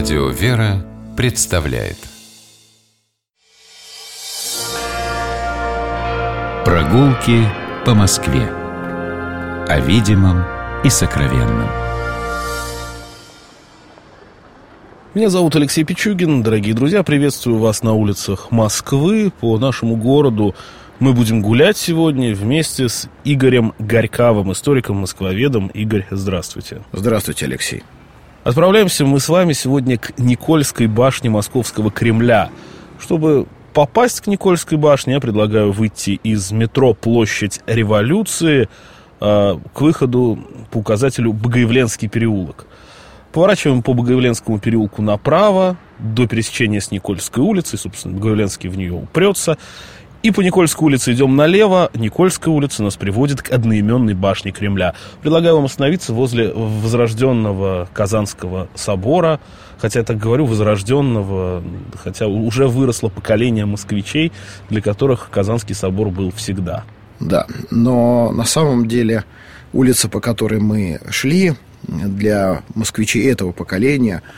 Радио «Вера» представляет Прогулки по Москве О видимом и сокровенном Меня зовут Алексей Пичугин. Дорогие друзья, приветствую вас на улицах Москвы. По нашему городу мы будем гулять сегодня вместе с Игорем Горьковым, историком-москвоведом. Игорь, здравствуйте. Здравствуйте, Алексей. Отправляемся мы с вами сегодня к Никольской башне Московского Кремля. Чтобы попасть к Никольской башне, я предлагаю выйти из метро Площадь Революции э, к выходу по указателю Богоявленский переулок. Поворачиваем по Богоявленскому переулку направо, до пересечения с Никольской улицей, собственно, Богоявленский в нее упрется. И по Никольской улице идем налево. Никольская улица нас приводит к одноименной башне Кремля. Предлагаю вам остановиться возле возрожденного Казанского собора. Хотя я так говорю, возрожденного, хотя уже выросло поколение москвичей, для которых Казанский собор был всегда. Да, но на самом деле улица, по которой мы шли, для москвичей этого поколения –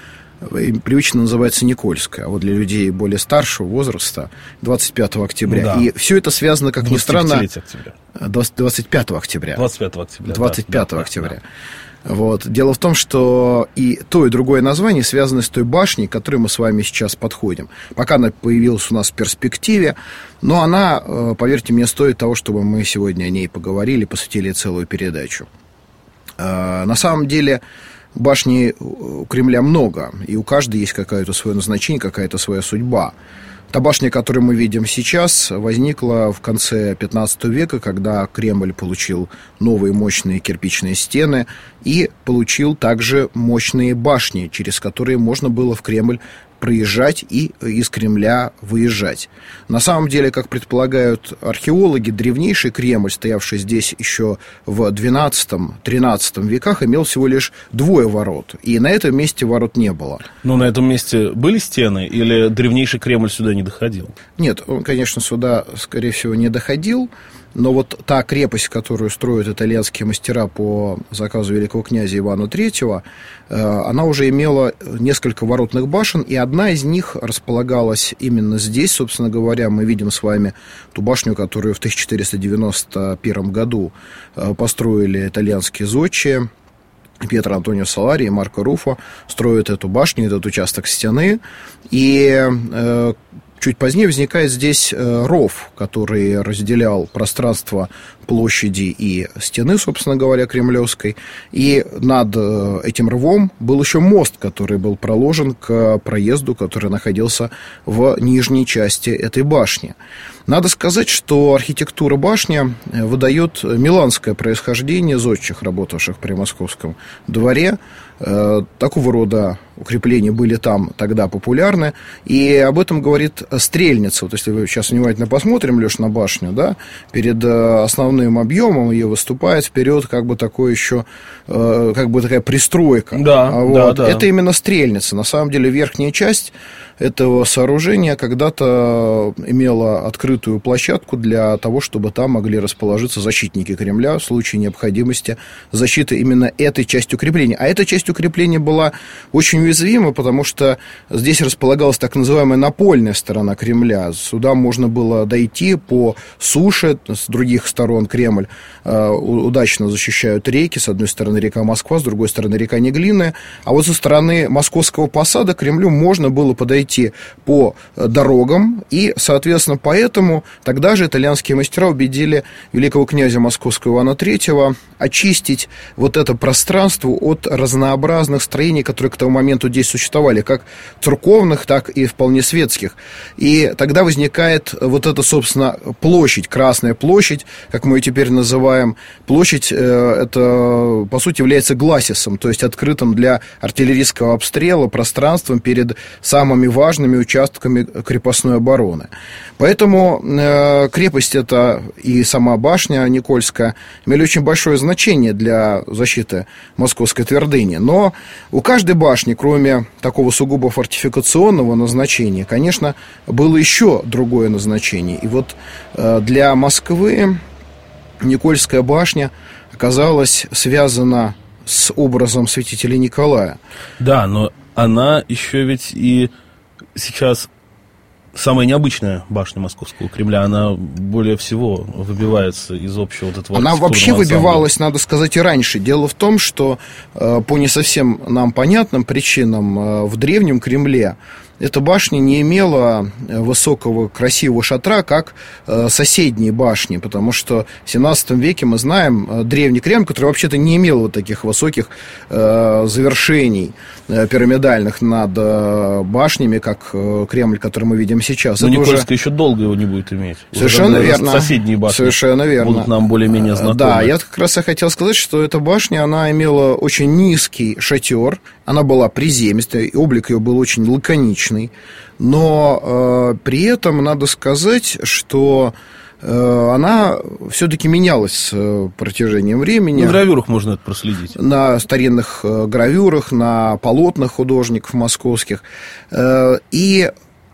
привычно называется Никольская, а вот для людей более старшего возраста 25 октября. Ну, да. И все это связано, как ни странно... октября. 20, 25 октября. 25 октября. 25 да, октября. Да, Вот. Дело в том, что и то, и другое название связаны с той башней, к которой мы с вами сейчас подходим. Пока она появилась у нас в перспективе, но она, э, поверьте мне, стоит того, чтобы мы сегодня о ней поговорили, посвятили целую передачу. Э, на самом деле, Башни у Кремля много, и у каждой есть какое-то свое назначение, какая-то своя судьба. Та башня, которую мы видим сейчас, возникла в конце 15 века, когда Кремль получил новые мощные кирпичные стены и получил также мощные башни, через которые можно было в Кремль проезжать и из Кремля выезжать. На самом деле, как предполагают археологи, древнейший Кремль, стоявший здесь еще в XII-XIII веках, имел всего лишь двое ворот. И на этом месте ворот не было. Но на этом месте были стены или древнейший Кремль сюда не доходил? Нет, он, конечно, сюда, скорее всего, не доходил. Но вот та крепость, которую строят итальянские мастера по заказу великого князя Ивана III, э, она уже имела несколько воротных башен, и одна из них располагалась именно здесь. Собственно говоря, мы видим с вами ту башню, которую в 1491 году э, построили итальянские зодчие. Пьетро Антонио Салари и Марко Руфо строят эту башню, этот участок стены. И э, Чуть позднее возникает здесь э, ров, который разделял пространство площади и стены, собственно говоря, Кремлевской. И над э, этим рвом был еще мост, который был проложен к проезду, который находился в нижней части этой башни. Надо сказать, что архитектура башни э, выдает миланское происхождение зодчих, работавших при московском дворе. Такого рода укрепления были там тогда популярны. И об этом говорит стрельница. Вот если вы сейчас внимательно посмотрим, Леш, на башню, да, перед э, основным объемом ее выступает вперед как бы такое еще, э, как бы такая пристройка. Да, вот. да, да. Это именно стрельница. На самом деле верхняя часть этого сооружения когда-то имела открытую площадку для того, чтобы там могли расположиться защитники Кремля в случае необходимости защиты именно этой части укрепления. А эта часть укрепления была очень уязвима, потому что здесь располагалась так называемая напольная сторона Кремля. Сюда можно было дойти по суше, с других сторон Кремль э, удачно защищают реки. С одной стороны река Москва, с другой стороны река Неглинная. А вот со стороны Московского посада Кремлю можно было подойти по дорогам. И, соответственно, поэтому тогда же итальянские мастера убедили великого князя Московского Ивана III очистить вот это пространство от разнообразных строений, которые к тому моменту моменту здесь существовали, как церковных, так и вполне светских. И тогда возникает вот эта, собственно, площадь, Красная площадь, как мы ее теперь называем. Площадь, э, это, по сути, является гласисом, то есть открытым для артиллерийского обстрела пространством перед самыми важными участками крепостной обороны. Поэтому э, крепость эта и сама башня Никольская имели очень большое значение для защиты московской твердыни. Но у каждой башни, кроме такого сугубо фортификационного назначения, конечно, было еще другое назначение. И вот э, для Москвы Никольская башня оказалась связана с образом святителя Николая. Да, но она еще ведь и сейчас самая необычная башня Московского Кремля, она более всего выбивается из общего вот этого Она вообще выбивалась, надо сказать, и раньше. Дело в том, что э, по не совсем нам понятным причинам э, в Древнем Кремле эта башня не имела э, высокого красивого шатра, как э, соседние башни, потому что в 17 веке мы знаем э, древний Кремль, который вообще-то не имел вот таких высоких завершений пирамидальных над башнями, как Кремль, который мы видим сейчас. Но Никольская уже... еще долго его не будет иметь. Совершенно уже, верно. Соседние башни Совершенно верно. будут нам более-менее знакомы. Да, я как раз и хотел сказать, что эта башня, она имела очень низкий шатер, она была приземистая, облик ее был очень лаконичный, но э, при этом надо сказать, что э, она все-таки менялась с э, протяжением времени. На гравюрах можно это проследить. На старинных э, гравюрах, на полотнах художников московских. И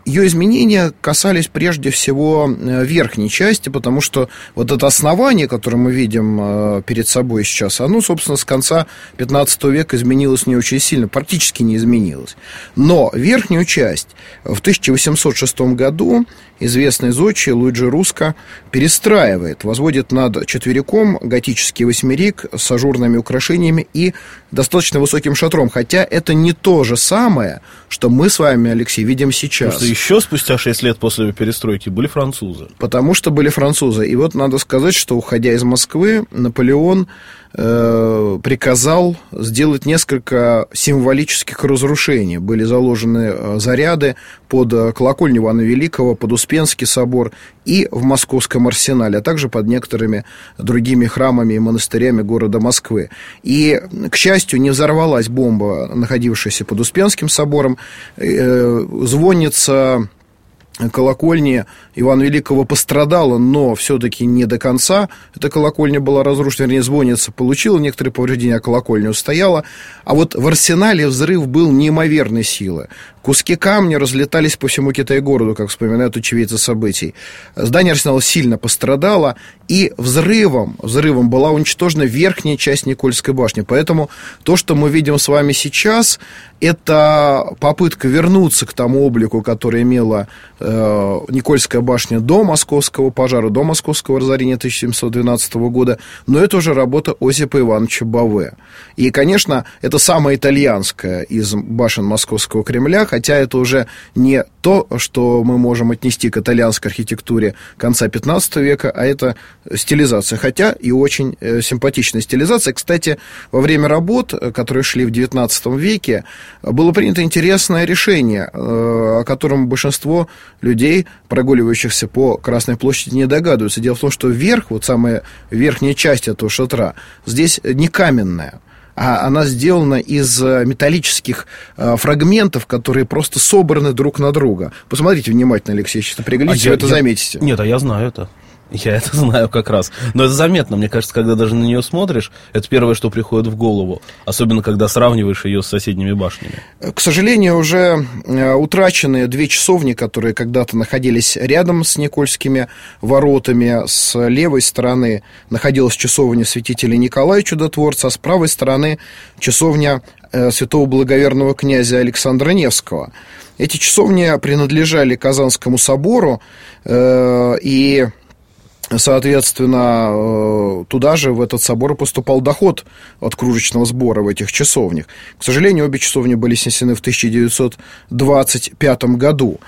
ее изменения касались прежде всего э, верхней части, потому что вот это основание, которое мы видим э, перед собой сейчас, оно, собственно, с конца 15 века изменилось не очень сильно, практически не изменилось. Но верхнюю часть в 1806 году известный зодчий Луиджи Руско перестраивает, возводит над четвериком готический восьмерик с ажурными украшениями и достаточно высоким шатром. Хотя это не то же самое, что мы с вами, Алексей, видим сейчас. Потому еще спустя 6 лет после перестройки были французы. Потому что были французы. И вот надо сказать, что уходя из Москвы, Наполеон приказал сделать несколько символических разрушений. Были заложены э, заряды под э, колокольню Ивана Великого, под Успенский собор и в Московском арсенале, а также под некоторыми другими храмами и монастырями города Москвы. И, к счастью, не взорвалась бомба, находившаяся под Успенским собором. Звонница колокольни Ивана Великого пострадала, но все-таки не до конца. Эта колокольня была разрушена, вернее, звонница получила некоторые повреждения, а колокольня устояла. А вот в арсенале взрыв был неимоверной силы. Куски камня разлетались по всему Китай-городу, как вспоминают очевидцы событий. Здание арсенала сильно пострадало, и взрывом, взрывом была уничтожена верхняя часть Никольской башни. Поэтому то, что мы видим с вами сейчас, это попытка вернуться к тому облику, который имела э, Никольская башня до московского пожара, до московского разорения 1712 года, но это уже работа Осипа Ивановича Баве. И, конечно, это самая итальянская из башен московского Кремля, хотя это уже не то, что мы можем отнести к итальянской архитектуре конца 15 века, а это стилизация, хотя и очень э, симпатичная стилизация. Кстати, во время работ, которые шли в 19 веке, было принято интересное решение, э, о котором большинство людей, прогуливающихся по Красной площади, не догадываются. Дело в том, что верх, вот самая верхняя часть этого шатра, здесь не каменная она сделана из э, металлических э, фрагментов, которые просто собраны друг на друга. Посмотрите внимательно, Алексей, сейчас приглядитесь, а вы это я, заметите. Нет, а я знаю это. Я это знаю как раз. Но это заметно, мне кажется, когда даже на нее смотришь, это первое, что приходит в голову. Особенно, когда сравниваешь ее с соседними башнями. К сожалению, уже э, утрачены две часовни, которые когда-то находились рядом с Никольскими воротами. С левой стороны находилась часовня святителя Николая Чудотворца, а с правой стороны часовня э, святого благоверного князя Александра Невского. Эти часовни принадлежали Казанскому собору, э, и Соответственно, э, туда же, в этот собор, поступал доход от кружечного сбора в этих часовнях. К сожалению, обе часовни были снесены в 1925 году.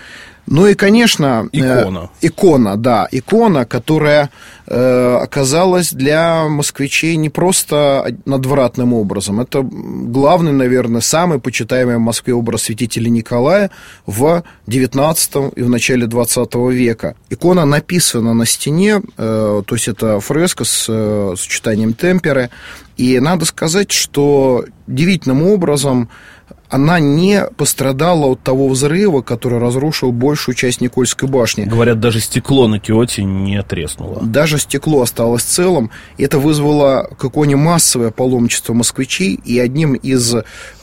Ну и, конечно... Э, икона. Э, икона, да. Икона, которая э, оказалась для москвичей не просто надвратным образом. Это главный, наверное, самый почитаемый в Москве образ святителя Николая в XIX и в начале XX века. Икона написана на стене, э, то есть это фреска с э, сочетанием темперы. И надо сказать, что удивительным образом она не пострадала от того взрыва, который разрушил большую часть Никольской башни. Говорят, даже стекло на Киоте не треснуло. Даже стекло осталось целым. Это вызвало какое-нибудь массовое паломничество москвичей, и одним из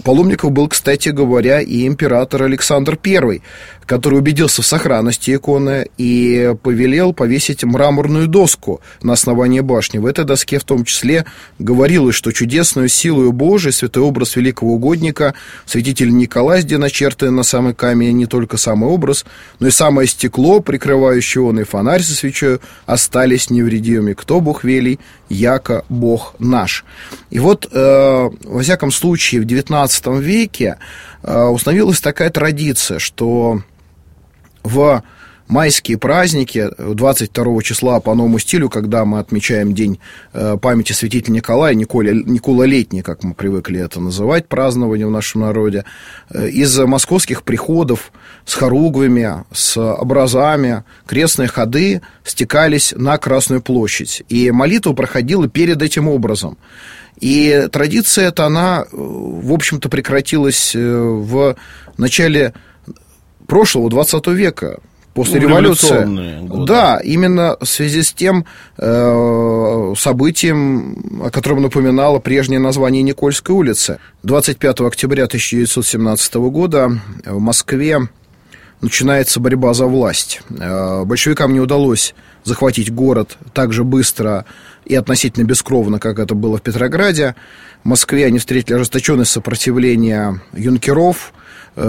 паломников был, кстати говоря, и император Александр I, который убедился в сохранности иконы и повелел повесить мраморную доску на основании башни. В этой доске в том числе говорилось, что чудесную силою Божией святой образ великого угодника святитель Николай, где начертан на самый камень не только самый образ, но и самое стекло, прикрывающее он, и фонарь со свечой остались невредимыми. Кто Бог велий, яко Бог наш. И вот, э, во всяком случае, в XIX веке э, установилась такая традиция, что в майские праздники 22 числа по новому стилю, когда мы отмечаем День э, памяти святителя Николая, Николя, Никола Летний, как мы привыкли это называть, празднование в нашем народе, э, из московских приходов с хоругвями, с образами, крестные ходы стекались на Красную площадь. И молитва проходила перед этим образом. И традиция эта, она, э, в общем-то, прекратилась в начале прошлого, 20 века после ну, революции. Годы. Да, именно в связи с тем э, событием, о котором напоминало прежнее название Никольской улицы. 25 октября 1917 года в Москве начинается борьба за власть. Э, большевикам не удалось захватить город так же быстро и относительно бескровно, как это было в Петрограде. В Москве они встретили ожесточенное сопротивление юнкеров –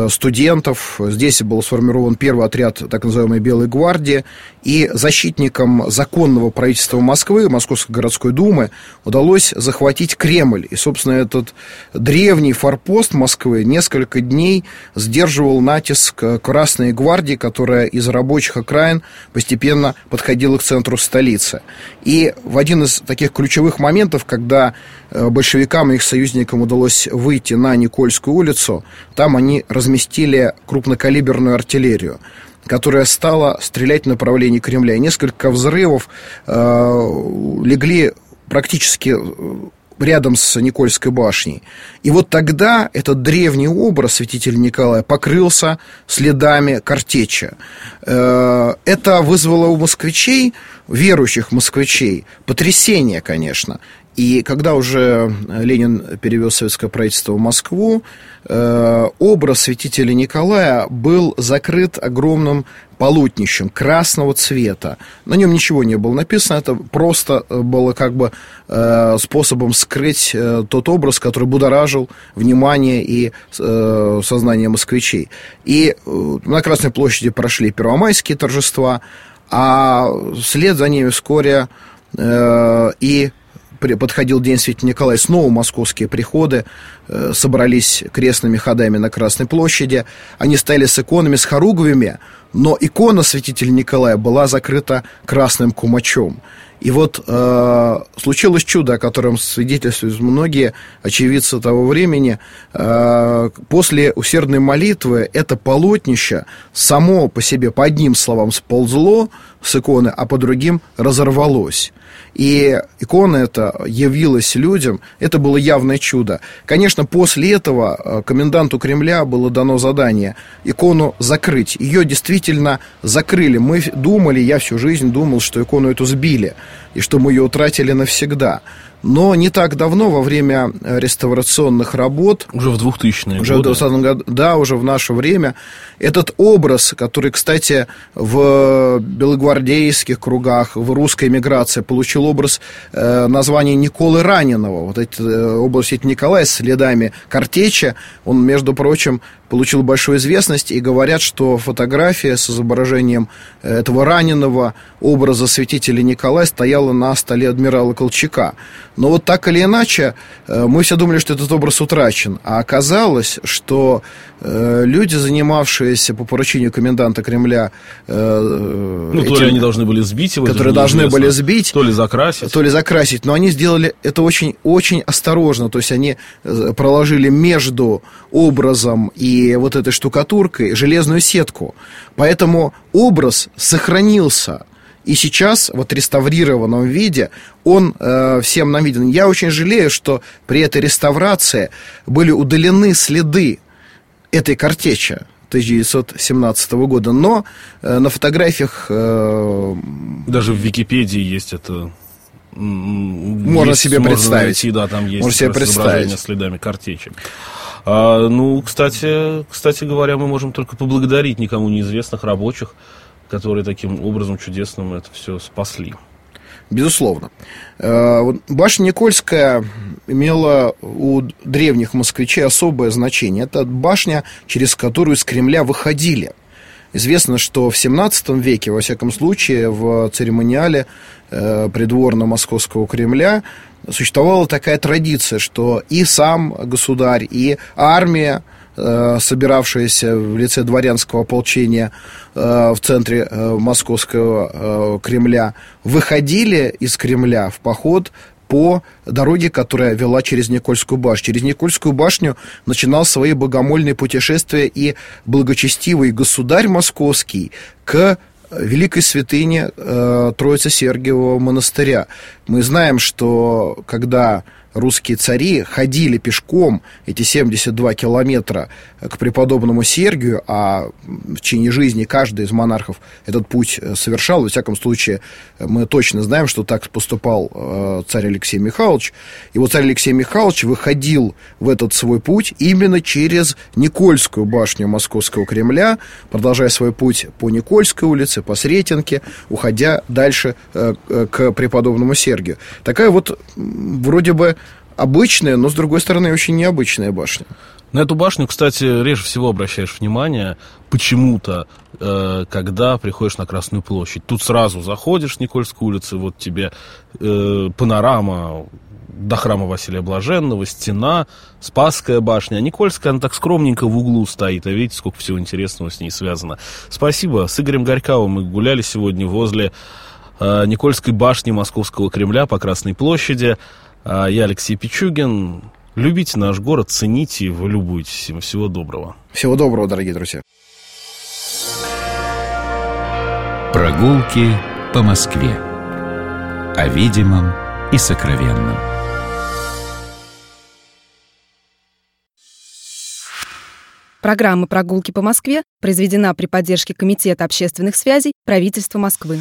студентов. Здесь был сформирован первый отряд так называемой Белой гвардии. И защитникам законного правительства Москвы, Московской городской думы, удалось захватить Кремль. И, собственно, этот древний форпост Москвы несколько дней сдерживал натиск Красной гвардии, которая из рабочих окраин постепенно подходила к центру столицы. И в один из таких ключевых моментов, когда э, большевикам и их союзникам удалось выйти на Никольскую улицу, там они разместили крупнокалиберную артиллерию которая стала стрелять в направлении Кремля. И несколько взрывов э, легли практически э, рядом с Никольской башней. И вот тогда этот древний образ святителя Николая покрылся следами картеча. Э, это вызвало у москвичей, верующих москвичей, потрясение, конечно. И когда уже Ленин перевез советское правительство в Москву, э, образ святителя Николая был закрыт огромным полотнищем красного цвета. На нем ничего не было написано, это просто было как бы э, способом скрыть э, тот образ, который будоражил внимание и сознание москвичей. И на Красной площади прошли первомайские торжества, а вслед за ними вскоре и подходил День Святителя Николая, снова московские приходы э, собрались крестными ходами на Красной площади. Они стояли с иконами, с хоругвями, но икона Святителя Николая была закрыта красным кумачом. И вот э, случилось чудо, о котором свидетельствуют многие очевидцы того времени. Э, после усердной молитвы это полотнище само по себе, по одним словам, сползло с иконы, а по другим разорвалось. И икона эта явилась людям, это было явное чудо. Конечно, после этого э, коменданту Кремля было дано задание икону закрыть. Ее действительно закрыли. Мы думали, я всю жизнь думал, что икону эту сбили, и что мы ее утратили навсегда. Но не так давно, во время реставрационных работ... Уже в 2000-е Уже годы. в 20 году, да, уже в наше время. Этот образ, который, кстати, в белогвардейских кругах, в русской эмиграции получил образ э, названия Николы Раненого. Вот эти э, образ Николая с следами картечи, он, между прочим, получил большую известность, и говорят, что фотография с изображением этого раненого образа святителя Николая стояла на столе адмирала Колчака. Но вот так или иначе, э, мы все думали, что этот образ утрачен, а оказалось, что э, люди, занимавшиеся по поручению коменданта Кремля... Э, ну, этим, то ли они должны были сбить его, которые должны были сбить, то ли закрасить. То ли закрасить, но они сделали это очень, очень осторожно, то есть они проложили между образом и вот этой штукатуркой железную сетку. Поэтому образ сохранился. И сейчас, вот в реставрированном виде, он э, всем нам виден. Я очень жалею, что при этой реставрации были удалены следы этой картечи 1917 года. Но э, на фотографиях... Э, Даже в Википедии есть это можно есть, себе представить. Найти, да, там есть можно себе представить. следами картечи. А, ну, кстати, кстати говоря, мы можем только поблагодарить никому неизвестных рабочих, которые таким образом чудесным это все спасли. безусловно. Э, башня Никольская имела у древних москвичей особое значение. Это башня, через которую из Кремля выходили. Известно, что в 17 веке, во всяком случае, в церемониале э, придворно Московского Кремля существовала такая традиция, что и сам государь, и армия, э, собиравшаяся в лице дворянского ополчения э, в центре э, Московского Кремля, выходили из Кремля в поход по дороге, которая вела через Никольскую башню. Через Никольскую башню начинал свои богомольные путешествия и благочестивый государь московский к великой святыне э, Троицы Сергиевого монастыря. Мы знаем, что когда русские цари ходили пешком эти 72 километра к преподобному Сергию, а в течение жизни каждый из монархов этот путь э, совершал. Во всяком случае, мы точно знаем, что так поступал э, царь Алексей Михайлович. И вот царь Алексей Михайлович выходил в этот свой путь именно через Никольскую башню Московского Кремля, продолжая свой путь по Никольской улице, по Сретенке, уходя дальше э, к преподобному Сергию. Такая вот вроде бы обычная, но, с другой стороны, очень необычная башня. На эту башню, кстати, реже всего обращаешь внимание почему-то, э, когда приходишь на Красную площадь. Тут сразу заходишь Никольской улицы, вот тебе э, панорама до храма Василия Блаженного, стена, Спасская башня. А Никольская, она так скромненько в углу стоит. А видите, сколько всего интересного с ней связано. Спасибо. С Игорем Горьковым мы гуляли сегодня возле э, Никольской башни Московского Кремля по Красной площади. А я Алексей Пичугин. Любите наш город, цените его, любуйтесь им. Всего доброго. Всего доброго, дорогие друзья. Прогулки по Москве. О видимом и сокровенном. Программа «Прогулки по Москве» произведена при поддержке Комитета общественных связей правительства Москвы.